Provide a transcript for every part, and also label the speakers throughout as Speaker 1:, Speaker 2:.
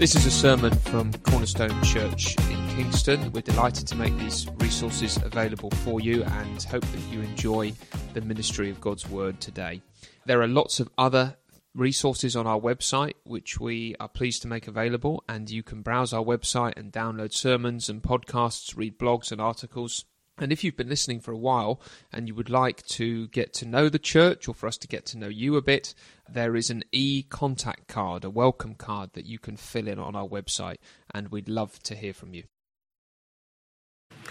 Speaker 1: This is a sermon from Cornerstone Church in Kingston. We're delighted to make these resources available for you and hope that you enjoy the ministry of God's Word today. There are lots of other resources on our website which we are pleased to make available, and you can browse our website and download sermons and podcasts, read blogs and articles. And if you've been listening for a while and you would like to get to know the church or for us to get to know you a bit, there is an e contact card, a welcome card that you can fill in on our website, and we'd love to hear from you.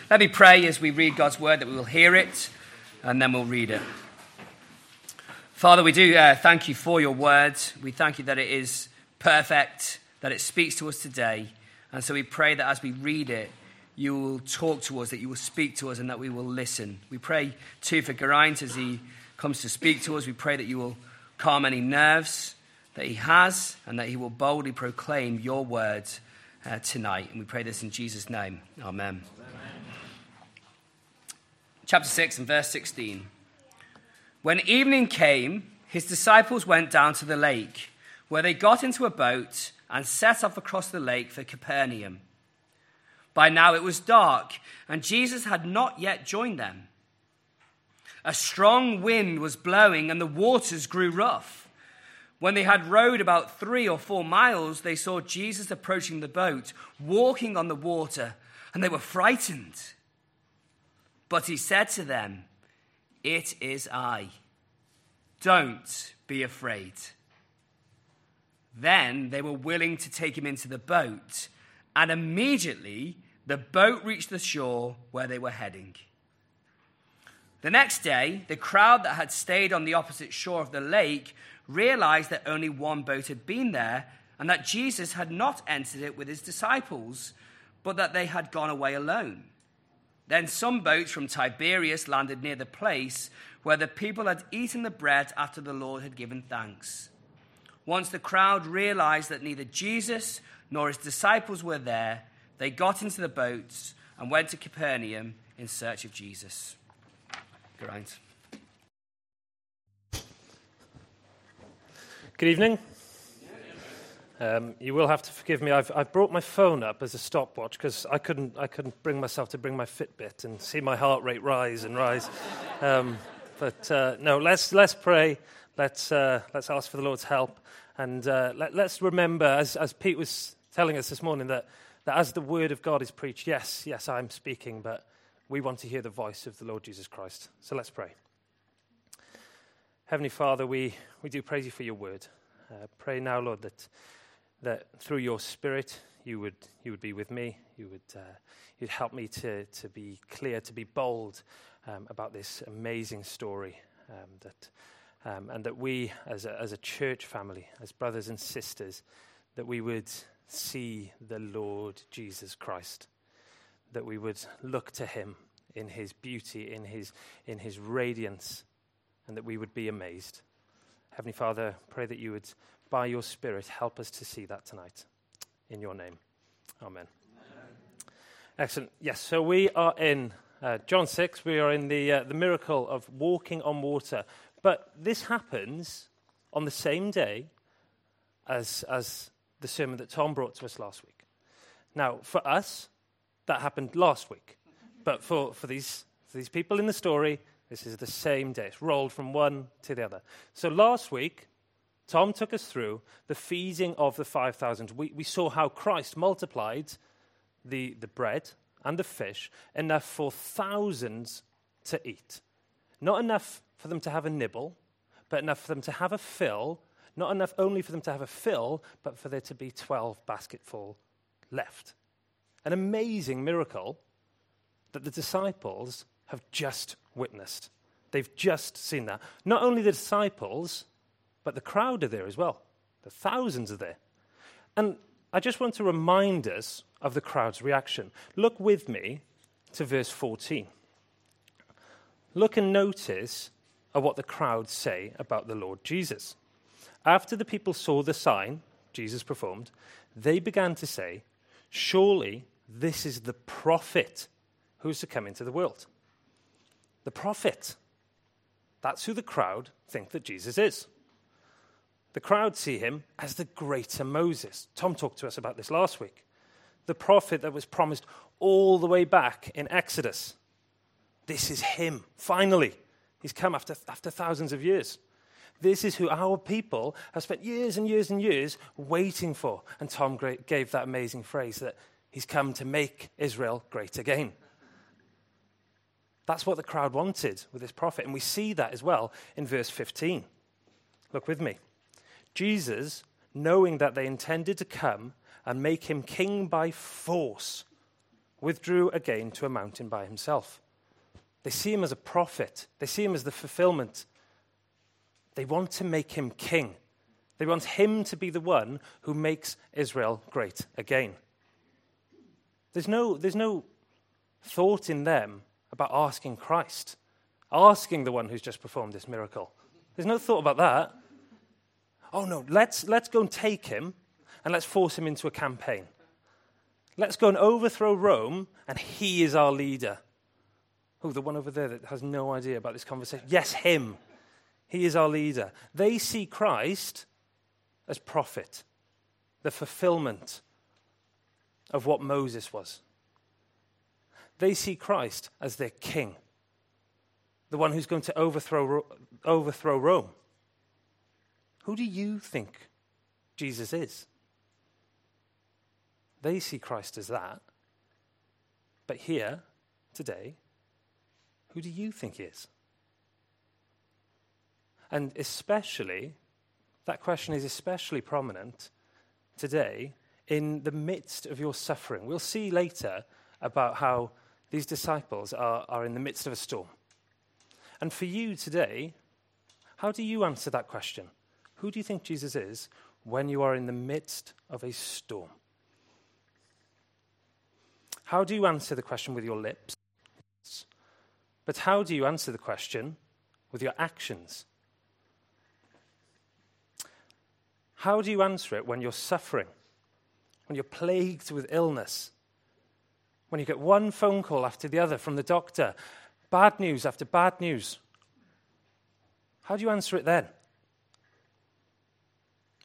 Speaker 2: Let me pray as we read God's word that we will hear it and then we'll read it. Father, we do uh, thank you for your word. We thank you that it is perfect, that it speaks to us today. And so we pray that as we read it, you will talk to us, that you will speak to us, and that we will listen. We pray too for Geraint as he comes to speak to us. We pray that you will calm any nerves that he has and that he will boldly proclaim your words uh, tonight. And we pray this in Jesus' name. Amen. Amen. Chapter 6 and verse 16. When evening came, his disciples went down to the lake, where they got into a boat and set off across the lake for Capernaum. By now it was dark, and Jesus had not yet joined them. A strong wind was blowing, and the waters grew rough. When they had rowed about three or four miles, they saw Jesus approaching the boat, walking on the water, and they were frightened. But he said to them, It is I. Don't be afraid. Then they were willing to take him into the boat and immediately the boat reached the shore where they were heading. The next day, the crowd that had stayed on the opposite shore of the lake realized that only one boat had been there and that Jesus had not entered it with his disciples, but that they had gone away alone. Then some boats from Tiberias landed near the place where the people had eaten the bread after the Lord had given thanks. Once the crowd realized that neither Jesus nor his disciples were there, they got into the boats and went to Capernaum in search of Jesus. Geraint.
Speaker 3: Good evening. Um, you will have to forgive me. I've, I've brought my phone up as a stopwatch because I couldn't, I couldn't bring myself to bring my Fitbit and see my heart rate rise and rise. Um, but uh, no, let's, let's pray. Let's, uh, let's ask for the Lord's help. And uh, let, us remember, as, as Pete was telling us this morning that, that as the word of God is preached, yes, yes, I'm speaking, but we want to hear the voice of the Lord Jesus Christ. So let's pray. Heavenly Father, we, we do praise you for your word. Uh, pray now, Lord, that, that through your spirit you would, you would be with me. You would uh, you'd help me to, to be clear, to be bold um, about this amazing story. Um, that, um, and that we, as a, as a church family, as brothers and sisters, that we would see the Lord Jesus Christ, that we would look to him in his beauty, in his, in his radiance, and that we would be amazed. Heavenly Father, pray that you would, by your Spirit, help us to see that tonight. In your name. Amen. Amen. Excellent. Yes, so we are in uh, John 6. We are in the, uh, the miracle of walking on water. But this happens on the same day as, as the sermon that Tom brought to us last week. Now, for us, that happened last week. But for, for, these, for these people in the story, this is the same day. It's rolled from one to the other. So last week, Tom took us through the feeding of the 5,000. We, we saw how Christ multiplied the, the bread and the fish enough for thousands to eat. Not enough for them to have a nibble, but enough for them to have a fill not enough only for them to have a fill, but for there to be 12 basketful left. An amazing miracle that the disciples have just witnessed. They've just seen that. Not only the disciples, but the crowd are there as well. The thousands are there. And I just want to remind us of the crowd's reaction. Look with me to verse 14. Look and notice at what the crowd say about the Lord Jesus. After the people saw the sign Jesus performed, they began to say, Surely this is the prophet who's to come into the world. The prophet. That's who the crowd think that Jesus is. The crowd see him as the greater Moses. Tom talked to us about this last week. The prophet that was promised all the way back in Exodus. This is him, finally. He's come after, after thousands of years. This is who our people have spent years and years and years waiting for. And Tom gave that amazing phrase that he's come to make Israel great again. That's what the crowd wanted with this prophet. And we see that as well in verse 15. Look with me. Jesus, knowing that they intended to come and make him king by force, withdrew again to a mountain by himself. They see him as a prophet, they see him as the fulfillment they want to make him king. They want him to be the one who makes Israel great again. There's no, there's no thought in them about asking Christ, asking the one who's just performed this miracle. There's no thought about that. Oh no, let's, let's go and take him and let's force him into a campaign. Let's go and overthrow Rome, and he is our leader. Oh, the one over there that has no idea about this conversation. Yes, him. He is our leader. They see Christ as prophet, the fulfillment of what Moses was. They see Christ as their king, the one who's going to overthrow, overthrow Rome. Who do you think Jesus is? They see Christ as that. But here, today, who do you think he is? And especially, that question is especially prominent today in the midst of your suffering. We'll see later about how these disciples are, are in the midst of a storm. And for you today, how do you answer that question? Who do you think Jesus is when you are in the midst of a storm? How do you answer the question with your lips? But how do you answer the question with your actions? How do you answer it when you're suffering? When you're plagued with illness? When you get one phone call after the other from the doctor, bad news after bad news? How do you answer it then?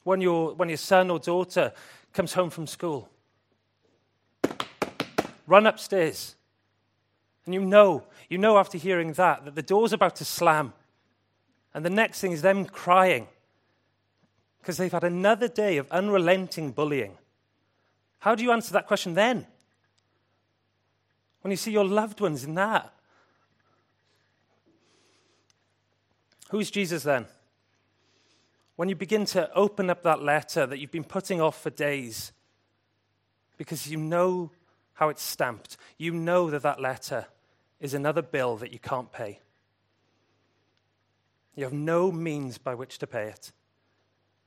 Speaker 3: When, your when your son or daughter comes home from school, run upstairs. And you know, you know after hearing that, that the door's about to slam. And the next thing is them crying because they've had another day of unrelenting bullying. How do you answer that question then? When you see your loved ones in that? Who's Jesus then? When you begin to open up that letter that you've been putting off for days because you know how it's stamped, you know that that letter is another bill that you can't pay. You have no means by which to pay it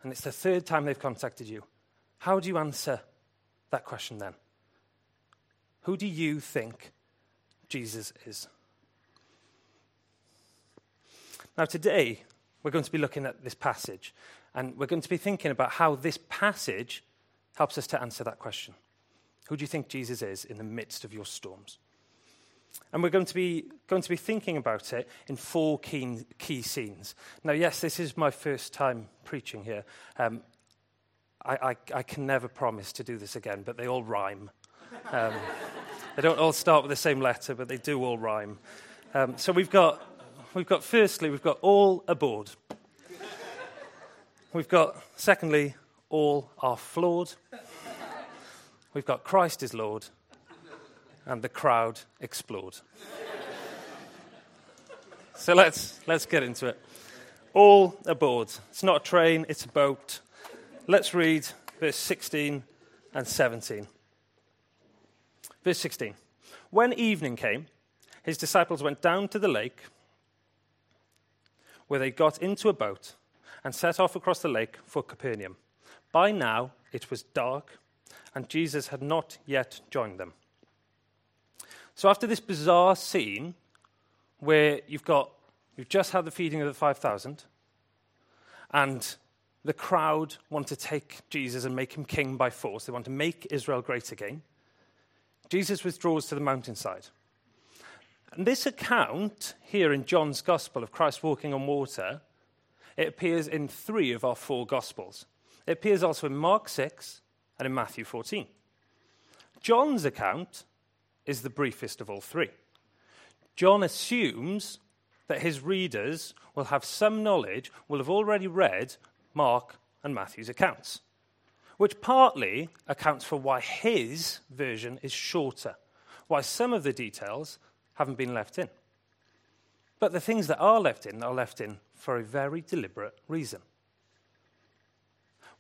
Speaker 3: and it's the third time they've contacted you, how do you answer that question then? Who do you think Jesus is? Now, today, we're going to be looking at this passage, and we're going to be thinking about how this passage helps us to answer that question. Who do you think Jesus is in the midst of your storms? And we're going to be, going to be thinking about it in four key, key scenes. Now, yes, this is my first time preaching here. Um, I, I, I, can never promise to do this again, but they all rhyme. Um, they don't all start with the same letter, but they do all rhyme. Um, so we've got, we've got, firstly, we've got all aboard. We've got, secondly, all are flawed. We've got Christ is Lord and the crowd explode. so let's, let's get into it. All aboard. It's not a train, it's a boat. Let's read verse 16 and 17. Verse 16. When evening came, his disciples went down to the lake where they got into a boat and set off across the lake for Capernaum. By now it was dark, and Jesus had not yet joined them. So after this bizarre scene where you've got you've just had the feeding of the 5000 and the crowd want to take Jesus and make him king by force. They want to make Israel great again. Jesus withdraws to the mountainside. And this account here in John's Gospel of Christ walking on water it appears in three of our four Gospels. It appears also in Mark 6 and in Matthew 14. John's account is the briefest of all three. John assumes that his readers will have some knowledge, will have already read Mark and Matthew's accounts, which partly accounts for why his version is shorter, why some of the details haven't been left in. But the things that are left in are left in for a very deliberate reason.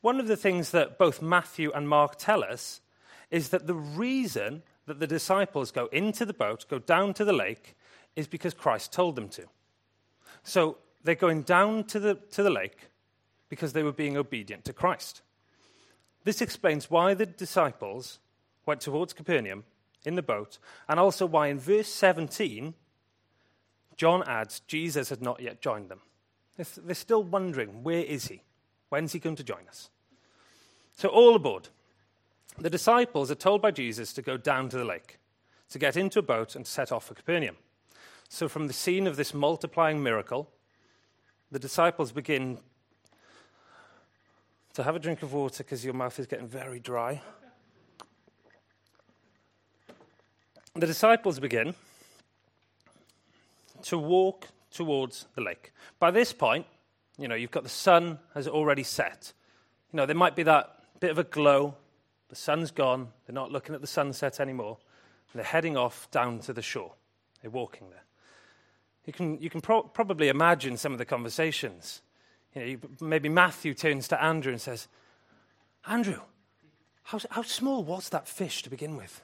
Speaker 3: One of the things that both Matthew and Mark tell us is that the reason that the disciples go into the boat, go down to the lake, is because Christ told them to. So they're going down to the, to the lake because they were being obedient to Christ. This explains why the disciples went towards Capernaum in the boat, and also why in verse 17, John adds Jesus had not yet joined them. They're still wondering, where is he? When's he going to join us? So, all aboard. The disciples are told by Jesus to go down to the lake, to get into a boat and set off for Capernaum. So, from the scene of this multiplying miracle, the disciples begin to have a drink of water because your mouth is getting very dry. The disciples begin to walk towards the lake. By this point, you know, you've got the sun has already set. You know, there might be that bit of a glow. The sun's gone. They're not looking at the sunset anymore. They're heading off down to the shore. They're walking there. You can, you can pro- probably imagine some of the conversations. You know, you, maybe Matthew turns to Andrew and says, Andrew, how, how small was that fish to begin with?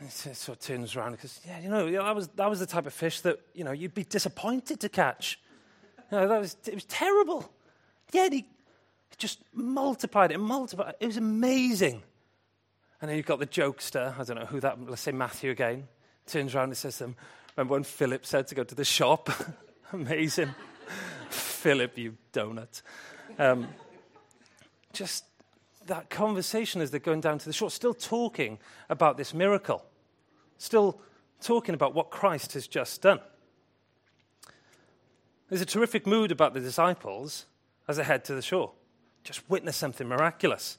Speaker 3: And he sort of turns around and goes, Yeah, you know, that was, that was the type of fish that, you know, you'd be disappointed to catch. You know, that was, it was terrible. Yeah, he just multiplied it and multiplied it. It was amazing. And then you've got the jokester, I don't know who that, let's say Matthew again, turns around and says to them, Remember when Philip said to go to the shop? amazing. Philip, you donut. Um, just that conversation as they're going down to the shore, still talking about this miracle, still talking about what Christ has just done. There's a terrific mood about the disciples as they head to the shore. Just witness something miraculous.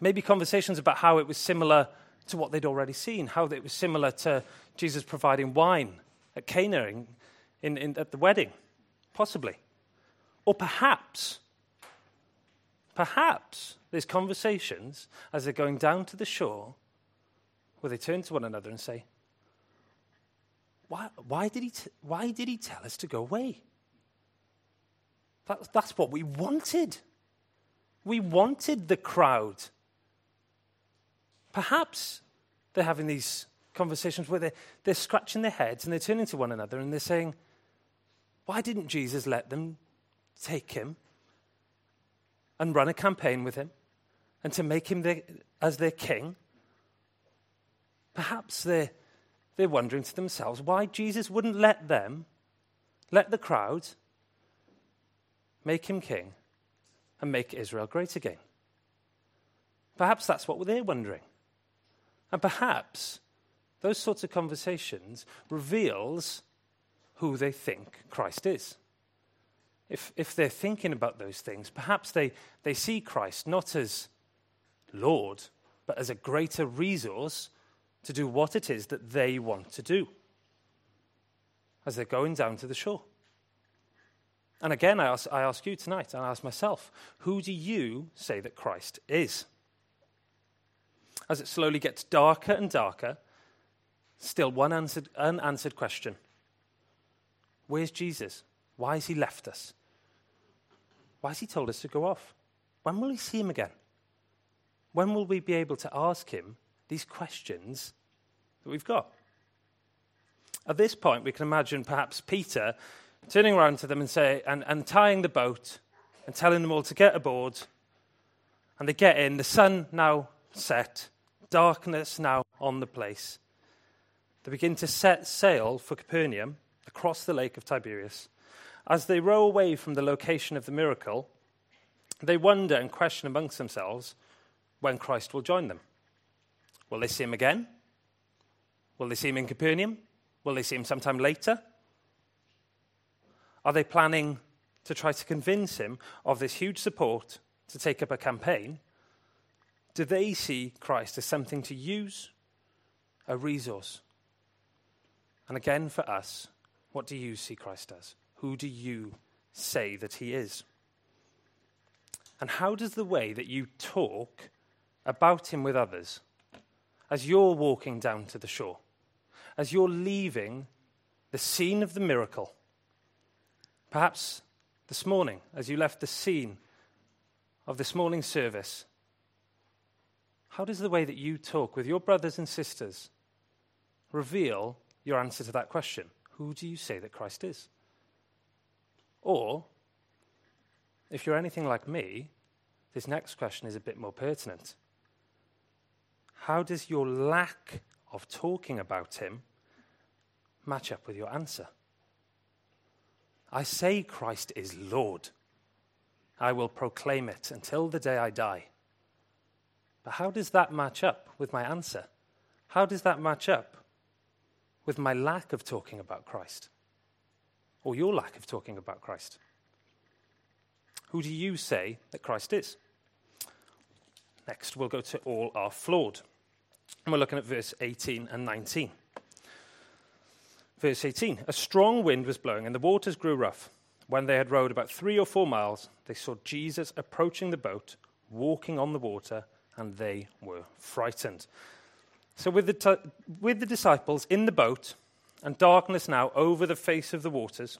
Speaker 3: Maybe conversations about how it was similar to what they'd already seen, how it was similar to Jesus providing wine at Cana in, in, in, at the wedding, possibly. Or perhaps, perhaps there's conversations as they're going down to the shore where they turn to one another and say, why, why, did, he t- why did he tell us to go away? That, that's what we wanted. We wanted the crowd. Perhaps they're having these conversations where they're, they're scratching their heads and they're turning to one another and they're saying, Why didn't Jesus let them take him and run a campaign with him and to make him their, as their king? Perhaps they're they're wondering to themselves why Jesus wouldn't let them, let the crowd, make him king and make Israel great again. Perhaps that's what they're wondering. And perhaps those sorts of conversations reveals who they think Christ is. If, if they're thinking about those things, perhaps they, they see Christ not as Lord, but as a greater resource to do what it is that they want to do as they're going down to the shore. And again, I ask, I ask you tonight, and I ask myself, who do you say that Christ is? As it slowly gets darker and darker, still one answered, unanswered question Where's Jesus? Why has he left us? Why has he told us to go off? When will we see him again? When will we be able to ask him these questions that we've got. At this point, we can imagine perhaps Peter turning around to them and, say, and, and tying the boat and telling them all to get aboard. And they get in, the sun now set, darkness now on the place. They begin to set sail for Capernaum across the lake of Tiberias. As they row away from the location of the miracle, they wonder and question amongst themselves when Christ will join them. Will they see him again? Will they see him in Capernaum? Will they see him sometime later? Are they planning to try to convince him of this huge support to take up a campaign, do they see Christ as something to use, a resource? And again, for us, what do you see Christ as? Who do you say that he is? And how does the way that you talk about him with others, as you're walking down to the shore, as you're leaving the scene of the miracle, perhaps this morning, as you left the scene of this morning's service, how does the way that you talk with your brothers and sisters reveal your answer to that question? Who do you say that Christ is? Or, if you're anything like me, this next question is a bit more pertinent. How does your lack of talking about him match up with your answer? I say Christ is Lord. I will proclaim it until the day I die. But how does that match up with my answer? How does that match up with my lack of talking about Christ? Or your lack of talking about Christ? Who do you say that Christ is? Next, we'll go to all are flawed. And we're looking at verse 18 and 19. Verse 18 A strong wind was blowing, and the waters grew rough. When they had rowed about three or four miles, they saw Jesus approaching the boat, walking on the water, and they were frightened. So, with the, t- with the disciples in the boat, and darkness now over the face of the waters,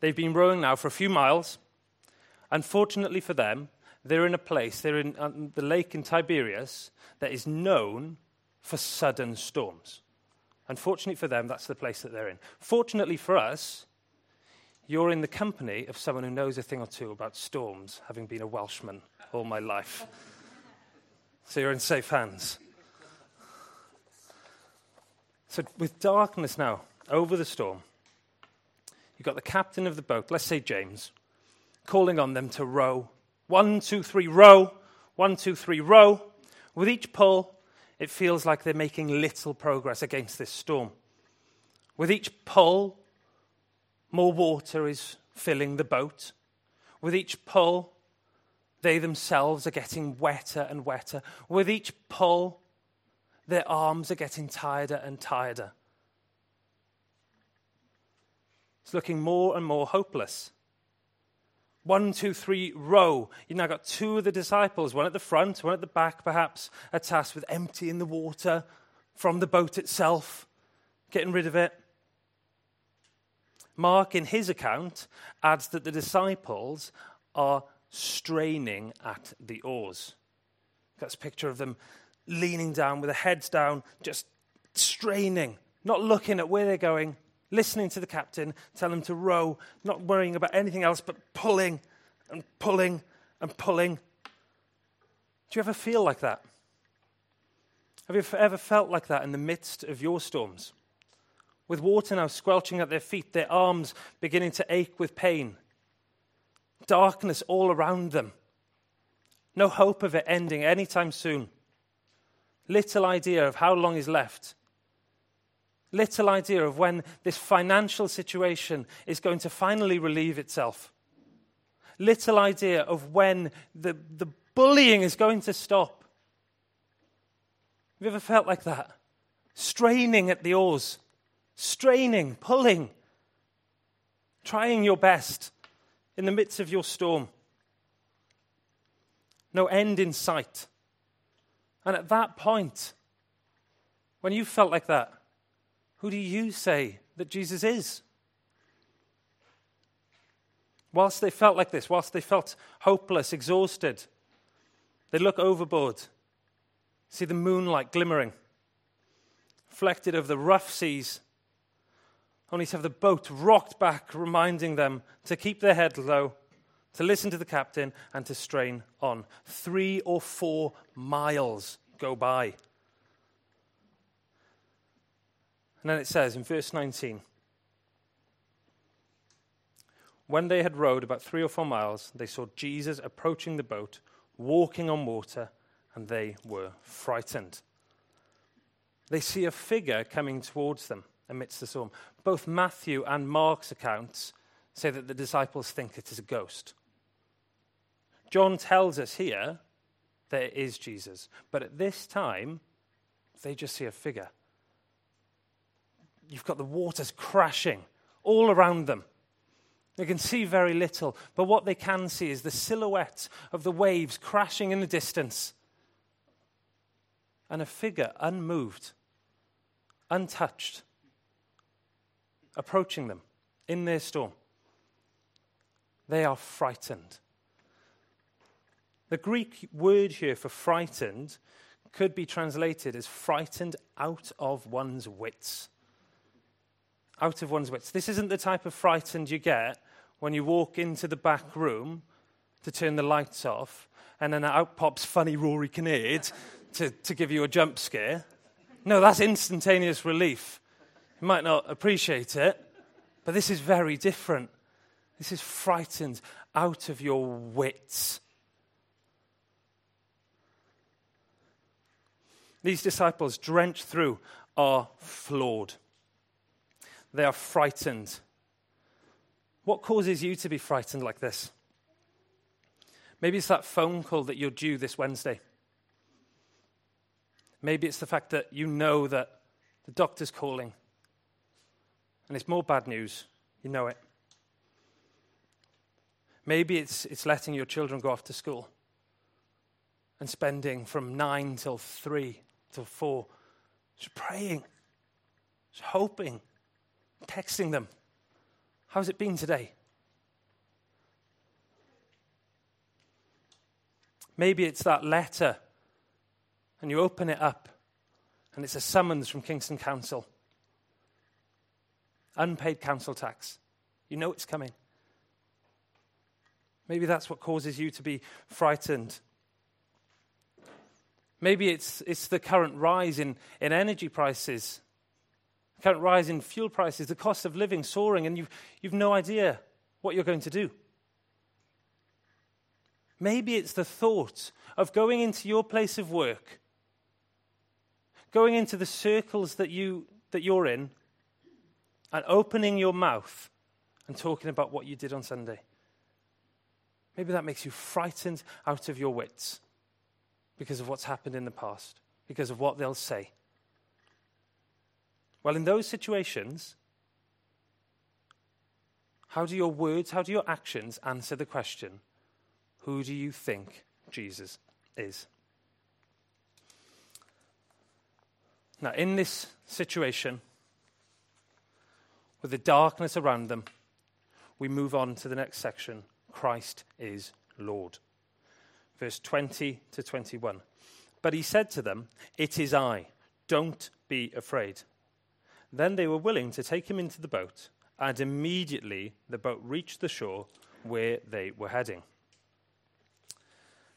Speaker 3: they've been rowing now for a few miles. Unfortunately for them, they're in a place, they're in uh, the lake in Tiberias, that is known for sudden storms. Unfortunately for them, that's the place that they're in. Fortunately for us, you're in the company of someone who knows a thing or two about storms, having been a Welshman all my life. So you're in safe hands. So, with darkness now over the storm, you've got the captain of the boat, let's say James, calling on them to row. One, two, three, row. One, two, three, row. With each pull, it feels like they're making little progress against this storm. With each pull, more water is filling the boat. With each pull, they themselves are getting wetter and wetter. With each pull, their arms are getting tireder and tireder. It's looking more and more hopeless. One, two, three, row. You've now got two of the disciples, one at the front, one at the back, perhaps, tasked with emptying the water from the boat itself, getting rid of it. Mark, in his account, adds that the disciples are straining at the oars. That's a picture of them leaning down with their heads down, just straining, not looking at where they're going, listening to the captain tell them to row, not worrying about anything else but pulling and pulling and pulling. Do you ever feel like that? Have you ever felt like that in the midst of your storms? With water now squelching at their feet, their arms beginning to ache with pain, darkness all around them, no hope of it ending anytime soon, little idea of how long is left little idea of when this financial situation is going to finally relieve itself. Little idea of when the, the bullying is going to stop. Have you ever felt like that? Straining at the oars, straining, pulling, trying your best in the midst of your storm. No end in sight. And at that point, when you felt like that, who do you say that Jesus is? Whilst they felt like this, whilst they felt hopeless, exhausted, they look overboard, see the moonlight glimmering, reflected of the rough seas, only to have the boat rocked back, reminding them to keep their head low, to listen to the captain, and to strain on. Three or four miles go by. And then it says in verse 19 When they had rowed about three or four miles, they saw Jesus approaching the boat, walking on water, and they were frightened. They see a figure coming towards them amidst the storm. Both Matthew and Mark's accounts say that the disciples think it is a ghost. John tells us here that it is Jesus, but at this time, they just see a figure. You've got the waters crashing all around them. They can see very little, but what they can see is the silhouette of the waves crashing in the distance and a figure unmoved, untouched, approaching them in their storm. They are frightened. The Greek word here for frightened could be translated as frightened out of one's wits. Out of one's wits. This isn't the type of frightened you get when you walk into the back room to turn the lights off and then out pops funny Rory Kinneard to, to give you a jump scare. No, that's instantaneous relief. You might not appreciate it, but this is very different. This is frightened out of your wits. These disciples, drenched through, are flawed. They are frightened. What causes you to be frightened like this? Maybe it's that phone call that you're due this Wednesday. Maybe it's the fact that you know that the doctor's calling and it's more bad news. You know it. Maybe it's, it's letting your children go off to school and spending from nine till three till four just praying, just hoping, texting them. How's it been today? Maybe it's that letter and you open it up, and it's a summons from Kingston Council. Unpaid council tax. You know it's coming. Maybe that's what causes you to be frightened. Maybe it's, it's the current rise in, in energy prices, current rise in fuel prices, the cost of living soaring, and you've, you've no idea what you're going to do. Maybe it's the thought of going into your place of work going into the circles that, you, that you're in and opening your mouth and talking about what you did on Sunday. Maybe that makes you frightened out of your wits because of what's happened in the past, because of what they'll say. Well, in those situations, how do your words, how do your actions answer the question, who do you think Jesus is? Now, in this situation, with the darkness around them, we move on to the next section Christ is Lord. Verse 20 to 21. But he said to them, It is I, don't be afraid. Then they were willing to take him into the boat, and immediately the boat reached the shore where they were heading.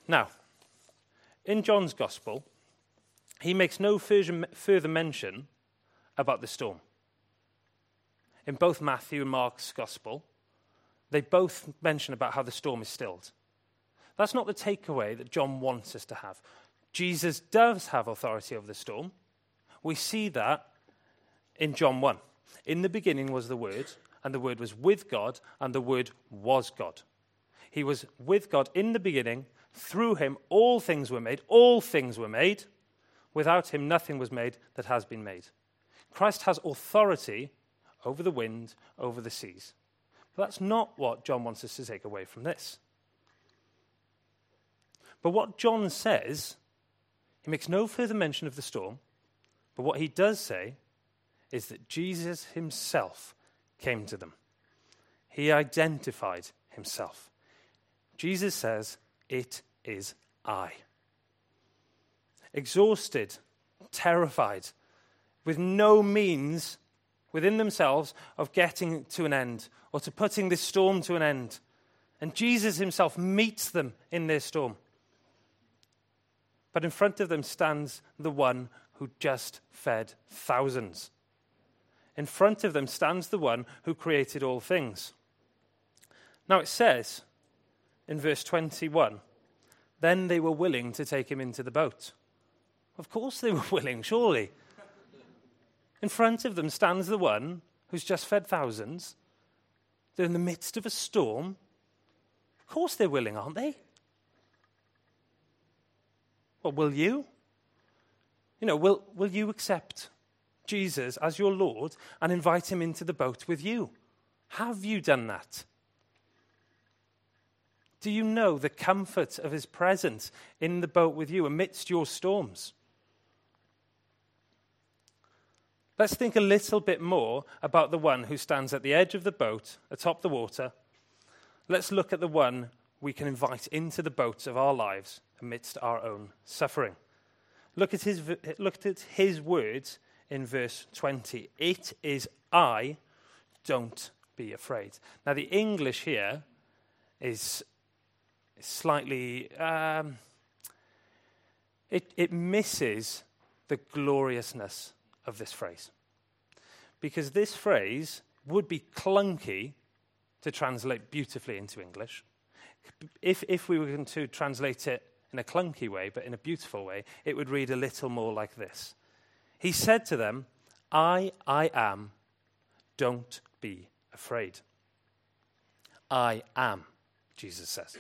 Speaker 3: Now, in John's Gospel, he makes no further mention about the storm. In both Matthew and Mark's gospel, they both mention about how the storm is stilled. That's not the takeaway that John wants us to have. Jesus does have authority over the storm. We see that in John 1. In the beginning was the Word, and the Word was with God, and the Word was God. He was with God in the beginning. Through him, all things were made. All things were made. Without him, nothing was made that has been made. Christ has authority over the wind, over the seas. But that's not what John wants us to take away from this. But what John says, he makes no further mention of the storm, but what he does say is that Jesus himself came to them. He identified himself. Jesus says, It is I exhausted, terrified, with no means within themselves of getting to an end or to putting this storm to an end. And Jesus himself meets them in their storm. But in front of them stands the one who just fed thousands. In front of them stands the one who created all things. Now it says in verse 21 then they were willing to take him into the boat. Of course they were willing, surely. In front of them stands the one who's just fed thousands, They're in the midst of a storm. Of course they're willing, aren't they? Well, will you? You know, will, will you accept Jesus as your Lord and invite him into the boat with you? Have you done that? Do you know the comfort of his presence in the boat with you amidst your storms? Let's think a little bit more about the one who stands at the edge of the boat, atop the water. Let's look at the one we can invite into the boat of our lives amidst our own suffering. Look at his, look at his words in verse 20. It is I, don't be afraid. Now, the English here is slightly, um, it, it misses the gloriousness of this phrase. Because this phrase would be clunky to translate beautifully into English. If, if we were going to translate it in a clunky way, but in a beautiful way, it would read a little more like this He said to them, I, I am, don't be afraid. I am, Jesus says.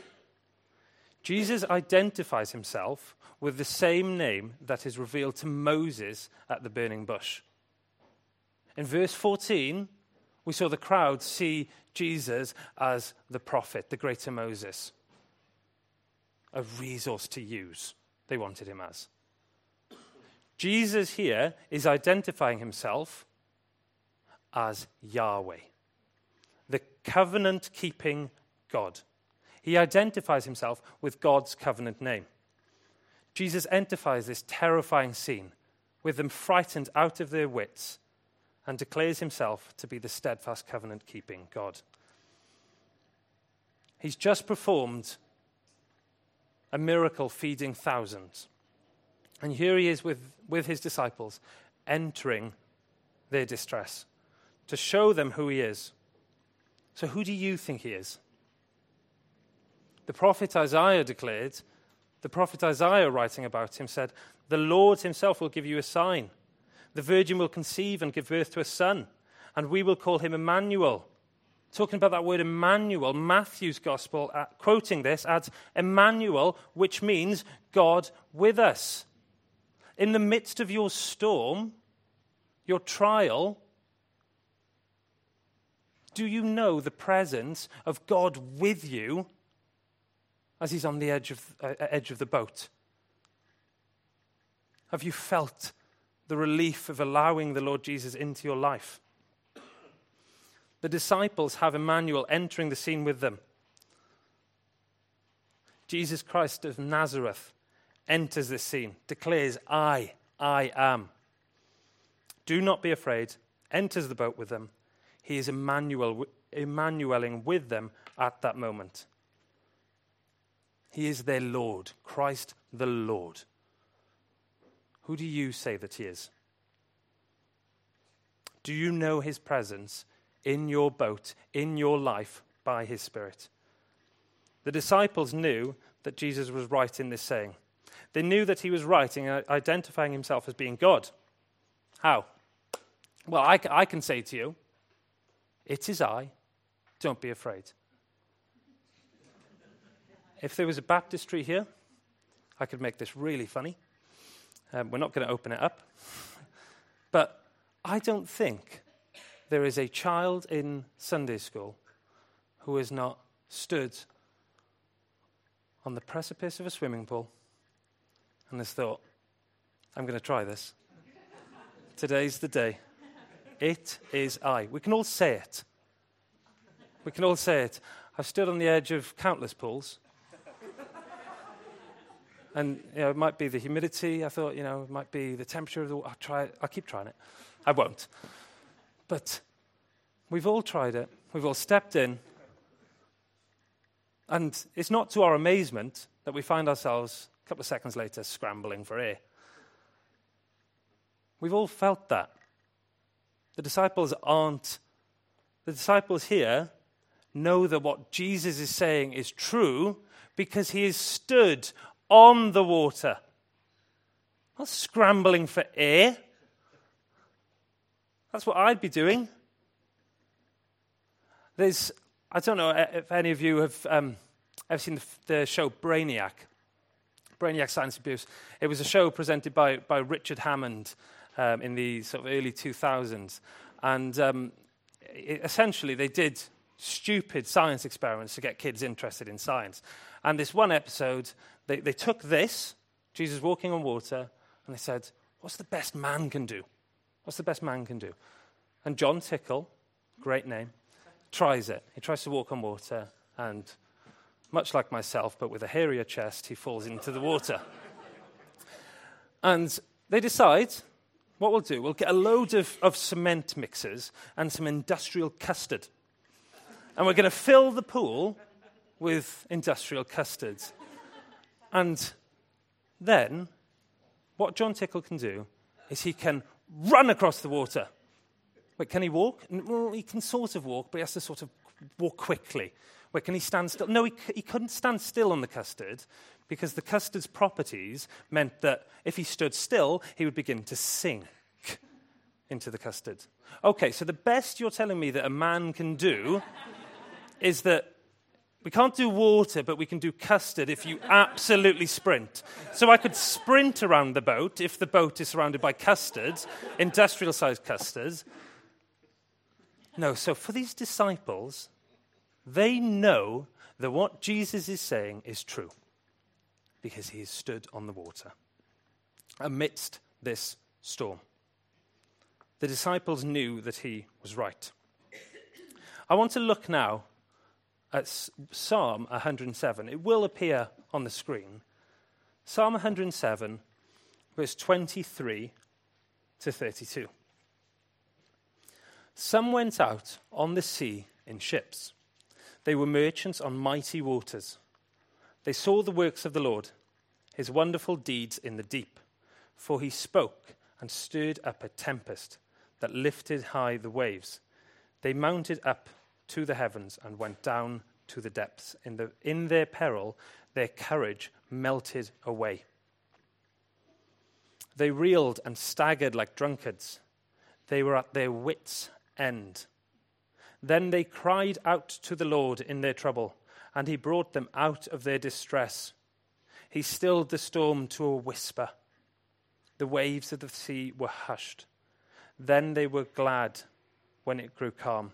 Speaker 3: Jesus identifies himself with the same name that is revealed to Moses at the burning bush. In verse 14, we saw the crowd see Jesus as the prophet, the greater Moses, a resource to use, they wanted him as. Jesus here is identifying himself as Yahweh, the covenant keeping God. He identifies himself with God's covenant name. Jesus identifies this terrifying scene with them frightened out of their wits and declares himself to be the steadfast covenant keeping God. He's just performed a miracle feeding thousands. And here he is with, with his disciples entering their distress to show them who he is. So, who do you think he is? The prophet Isaiah declared the prophet Isaiah, writing about him, said, The Lord himself will give you a sign. The virgin will conceive and give birth to a son, and we will call him Emmanuel. Talking about that word Emmanuel, Matthew's gospel, uh, quoting this, adds Emmanuel, which means God with us. In the midst of your storm, your trial, do you know the presence of God with you as he's on the edge of, uh, edge of the boat? Have you felt the relief of allowing the Lord Jesus into your life? The disciples have Emmanuel entering the scene with them. Jesus Christ of Nazareth enters this scene, declares, I, I am. Do not be afraid, enters the boat with them. He is Emmanuel, Emmanueling with them at that moment. He is their Lord, Christ the Lord. Who do you say that He is? Do you know His presence in your boat, in your life, by His Spirit? The disciples knew that Jesus was right in this saying. They knew that He was right in identifying Himself as being God. How? Well, I, I can say to you, it is I. Don't be afraid. If there was a baptistry here, I could make this really funny. Um, we're not going to open it up. but I don't think there is a child in Sunday school who has not stood on the precipice of a swimming pool and has thought, I'm going to try this. Today's the day. It is I. We can all say it. We can all say it. I've stood on the edge of countless pools and you know, it might be the humidity. I thought, you know, it might be the temperature of the water. I'll try. I'll keep trying it. I won't. But we've all tried it. We've all stepped in. And it's not to our amazement that we find ourselves a couple of seconds later scrambling for air. We've all felt that. The disciples aren't, the disciples here know that what Jesus is saying is true because he has stood on the water. Not scrambling for air. That's what I'd be doing. There's I don't know if any of you have um, ever seen the, the, show Brainiac. Brainiac Science Abuse. It was a show presented by, by Richard Hammond um, in the sort of early 2000s. And um, it, essentially, they did stupid science experiments to get kids interested in science. And this one episode, they, they took this, Jesus walking on water, and they said, What's the best man can do? What's the best man can do? And Jon Tickle, great name, tries it. He tries to walk on water, and much like myself, but with a hairier chest, he falls into the water. and they decide what we'll do, we'll get a load of, of cement mixers and some industrial custard. And we're going to fill the pool with industrial custards. And then, what Jon Tickle can do is he can run across the water. Wait, can he walk? Well, he can sort of walk, but he has to sort of walk quickly. Wait, can he stand still? No, he, he couldn't stand still on the custard because the custard's properties meant that if he stood still, he would begin to sink into the custard. Okay, so the best you're telling me that a man can do is that we can't do water, but we can do custard if you absolutely sprint. So I could sprint around the boat if the boat is surrounded by custards, industrial sized custards. No, so for these disciples, they know that what Jesus is saying is true because he has stood on the water amidst this storm. The disciples knew that he was right. I want to look now at Psalm 107. It will appear on the screen. Psalm 107, verse 23 to 32. Some went out on the sea in ships. They were merchants on mighty waters. They saw the works of the Lord, his wonderful deeds in the deep. For he spoke and stirred up a tempest that lifted high the waves. They mounted up to the heavens and went down to the depths. In, the, in their peril, their courage melted away. They reeled and staggered like drunkards. They were at their wits' end. Then they cried out to the Lord in their trouble, and he brought them out of their distress. He stilled the storm to a whisper. The waves of the sea were hushed. Then they were glad when it grew calm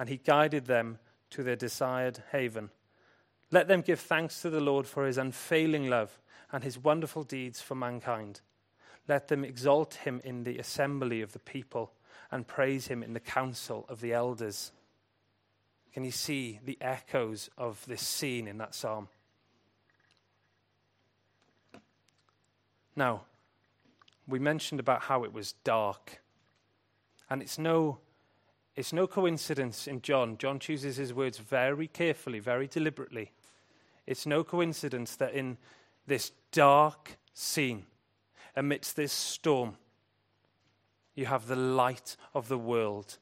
Speaker 3: and he guided them to their desired haven. Let them give thanks to the Lord for his unfailing love and his wonderful deeds for mankind. Let them exalt him in the assembly of the people and praise him in the council of the elders. Can you see the echoes of this scene in that psalm? Now, we mentioned about how it was dark. And it's no it's no coincidence in John. John chooses his words very carefully, very deliberately. It's no coincidence that in this dark scene, amidst this storm, you have the light of the world,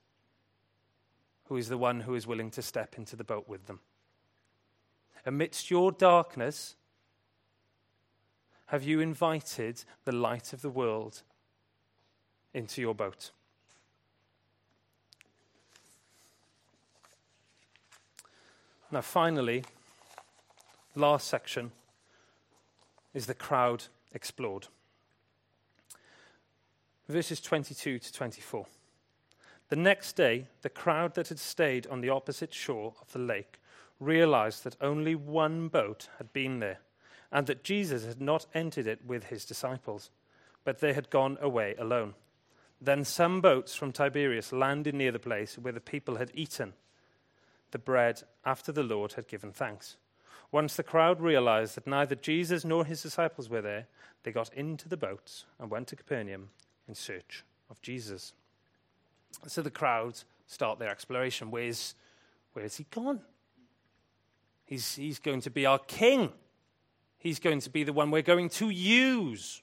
Speaker 3: who is the one who is willing to step into the boat with them. Amidst your darkness, have you invited the light of the world into your boat? Now, finally, last section is the crowd explored. Verses 22 to 24. The next day, the crowd that had stayed on the opposite shore of the lake realized that only one boat had been there, and that Jesus had not entered it with his disciples, but they had gone away alone. Then some boats from Tiberias landed near the place where the people had eaten the bread after the Lord had given thanks. Once the crowd realized that neither Jesus nor his disciples were there, they got into the boats and went to Capernaum in search of Jesus. So the crowds start their exploration. Where's, where's he gone? He's, he's going to be our king. He's going to be the one we're going to use.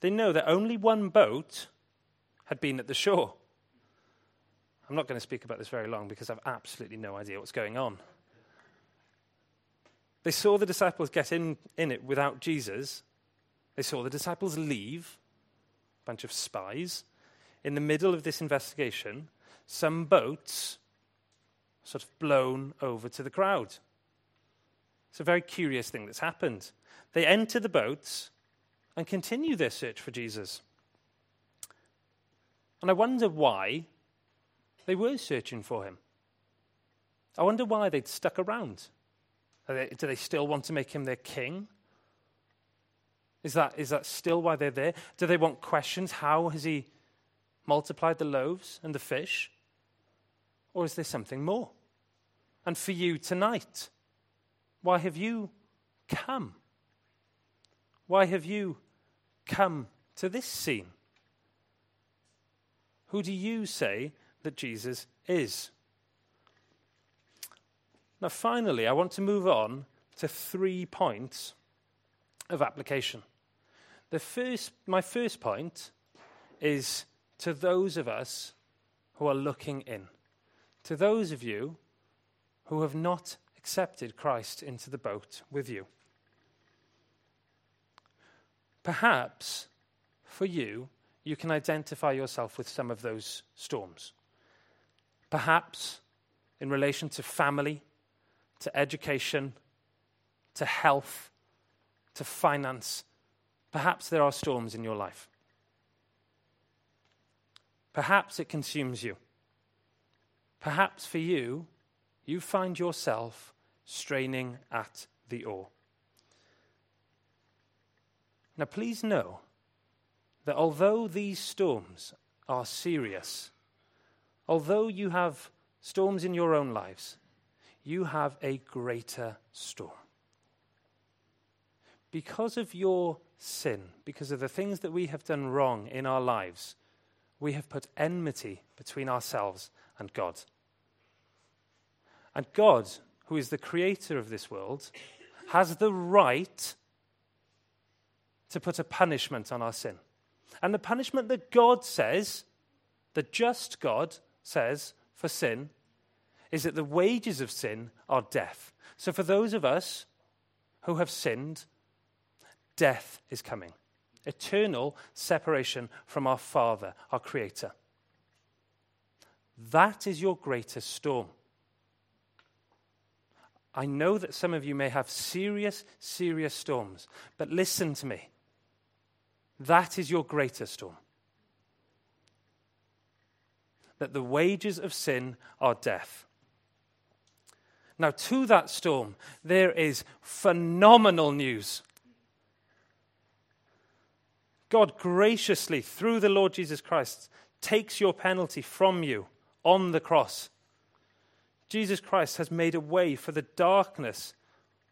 Speaker 3: They know that only one boat had been at the shore. I'm not going to speak about this very long because I've absolutely no idea what's going on. They saw the disciples get in, in it without Jesus. They saw the disciples leave, a bunch of spies. In the middle of this investigation, some boats sort of blown over to the crowd. It's a very curious thing that's happened. They enter the boats and continue their search for Jesus. And I wonder why they were searching for him. I wonder why they'd stuck around. They, do they still want to make him their king? Is that, is that still why they're there? Do they want questions? How has he multiplied the loaves and the fish? Or is there something more? And for you tonight, why have you come? Why have you come to this scene? Who do you say that Jesus is? Now, finally, I want to move on to three points of application. The first, my first point is to those of us who are looking in, to those of you who have not accepted Christ into the boat with you. Perhaps for you, you can identify yourself with some of those storms. Perhaps in relation to family, to education, to health, to finance, Perhaps there are storms in your life. Perhaps it consumes you. Perhaps for you, you find yourself straining at the oar. Now, please know that although these storms are serious, although you have storms in your own lives, you have a greater storm. Because of your sin, because of the things that we have done wrong in our lives, we have put enmity between ourselves and God. And God, who is the creator of this world, has the right to put a punishment on our sin. And the punishment that God says, the just God says for sin, is that the wages of sin are death. So for those of us who have sinned, death is coming eternal separation from our Father, our Creator. That is your greatest storm. I know that some of you may have serious, serious storms, but listen to me. That is your greatest storm. That the wages of sin are death. Now, to that storm, there is phenomenal news. God graciously, through the Lord Jesus Christ, takes your penalty from you on the cross. Jesus Christ has made a way for the darkness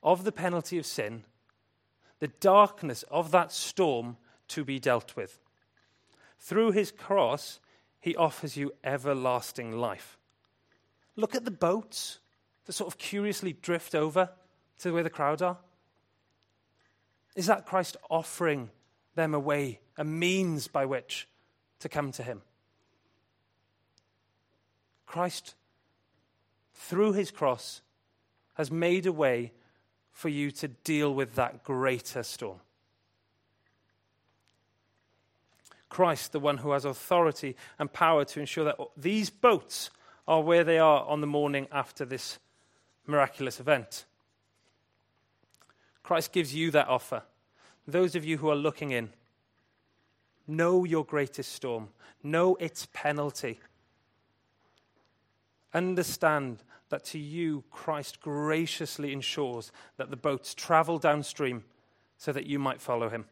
Speaker 3: of the penalty of sin, the darkness of that storm to be dealt with. Through his cross, he offers you everlasting life. Look at the boats that sort of curiously drift over to where the crowd are. Is that Christ offering them a way, a means by which to come to Him. Christ, through His cross, has made a way for you to deal with that greater storm. Christ, the one who has authority and power to ensure that these boats are where they are on the morning after this miraculous event. Christ gives you that offer those of you who are looking in, know your greatest storm, know its penalty. Understand that to you, Christ graciously ensures that the boats travel downstream so that you might follow him.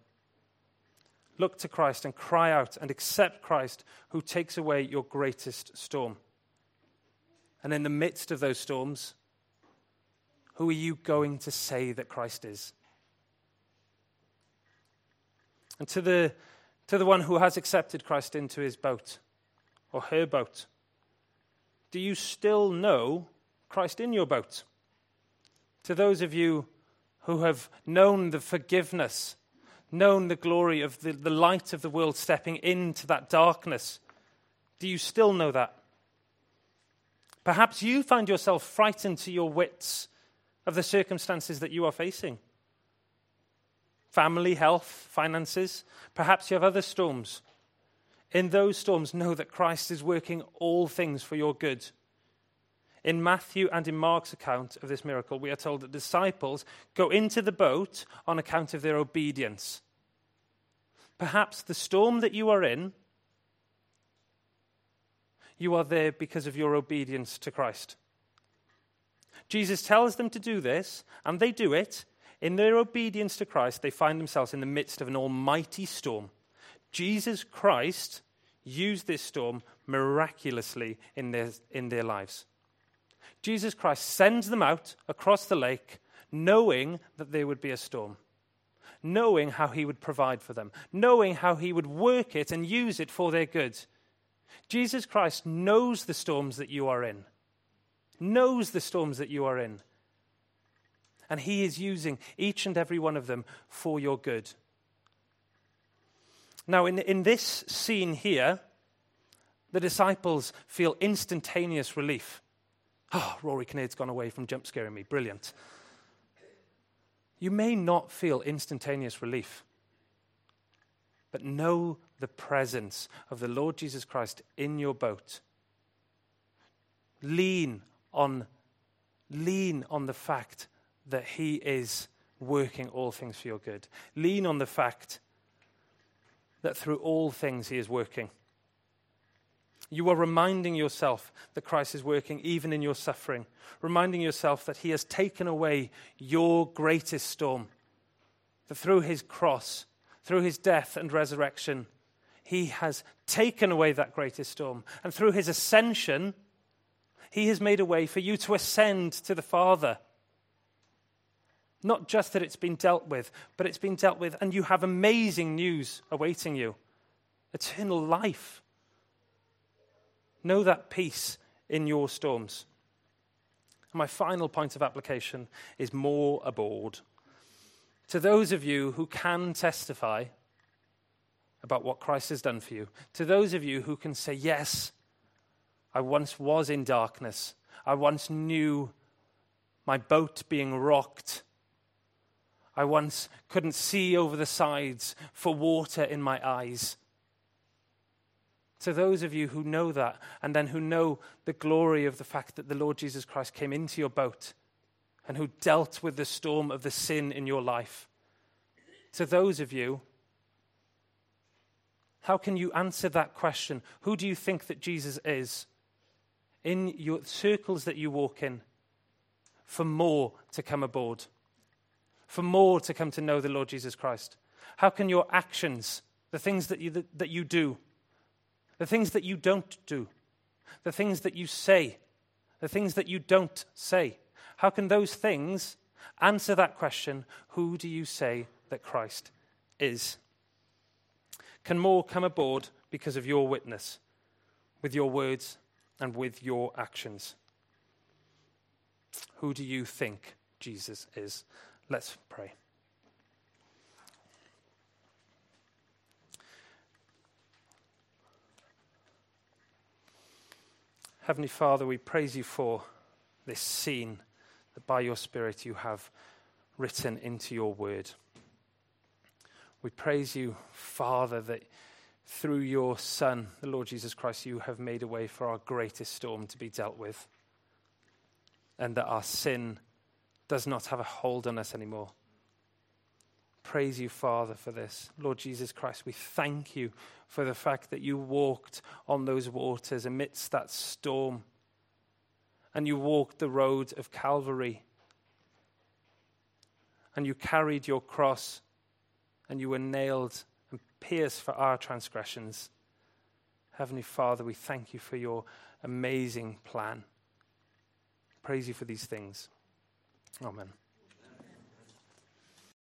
Speaker 3: Look to Christ and cry out and accept Christ who takes away your greatest storm. And in the midst of those storms, who are you going to say that Christ is? And to the, to the one who has accepted Christ into his boat or her boat, do you still know Christ in your boat? To those of you who have known the forgiveness, known the glory of the, the light of the world stepping into that darkness, do you still know that? Perhaps you find yourself frightened to your wits of the circumstances that you are facing family, health, finances. Perhaps you have other storms. in those storms, know that Christ is working all things for your good. In Matthew and in Mark's account of this miracle, we are told that disciples go into the boat on account of their obedience. Perhaps the storm that you are in, you are there because of your obedience to Christ. Jesus tells them to do this, and they do it. In their obedience to Christ, they find themselves in the midst of an almighty storm. Jesus Christ used this storm miraculously in their, in their lives. Jesus Christ sends them out across the lake, knowing that there would be a storm, knowing how he would provide for them, knowing how he would work it and use it for their good. Jesus Christ knows the storms that you are in, knows the storms that you are in. And he is using each and every one of them for your good. Now, in, in this scene here, the disciples feel instantaneous relief. Oh, Rory Kinnaird has gone away from jump scaring me. Brilliant. You may not feel instantaneous relief, but know the presence of the Lord Jesus Christ in your boat. Lean on, lean on the fact that He is working all things for your good. Lean on the fact that through all things He is working. You are reminding yourself that Christ is working even in your suffering, reminding yourself that He has taken away your greatest storm, that through His cross, through His death and resurrection, He has taken away that greatest storm. And through His ascension, He has made a way for you to ascend to the Father. Not just that it's been dealt with, but it's been dealt with, and you have amazing news awaiting you eternal life. Know that peace in your storms. And my final point of application is more aboard. To those of you who can testify about what Christ has done for you, to those of you who can say, Yes, I once was in darkness, I once knew my boat being rocked. I once couldn't see over the sides for water in my eyes. To those of you who know that, and then who know the glory of the fact that the Lord Jesus Christ came into your boat and who dealt with the storm of the sin in your life, to those of you, how can you answer that question? Who do you think that Jesus is? In your circles that you walk in, for more to come aboard, for more to come to know the Lord Jesus Christ. How can your actions, the things that you, that, that you do, the things that you don't do, the things that you say, the things that you don't say. How can those things answer that question who do you say that Christ is? Can more come aboard because of your witness, with your words and with your actions? Who do you think Jesus is? Let's pray. Heavenly Father, we praise you for this scene that by your Spirit you have written into your word. We praise you, Father, that through your Son, the Lord Jesus Christ, you have made a way for our greatest storm to be dealt with, and that our sin does not have a hold on us anymore. Praise you, Father, for this. Lord Jesus Christ, we thank you for the fact that you walked on those waters amidst that storm and you walked the road of Calvary and you carried your cross and you were nailed and pierced for our transgressions. Heavenly Father, we thank you for your amazing plan. Praise you for these things. Oh, Amen.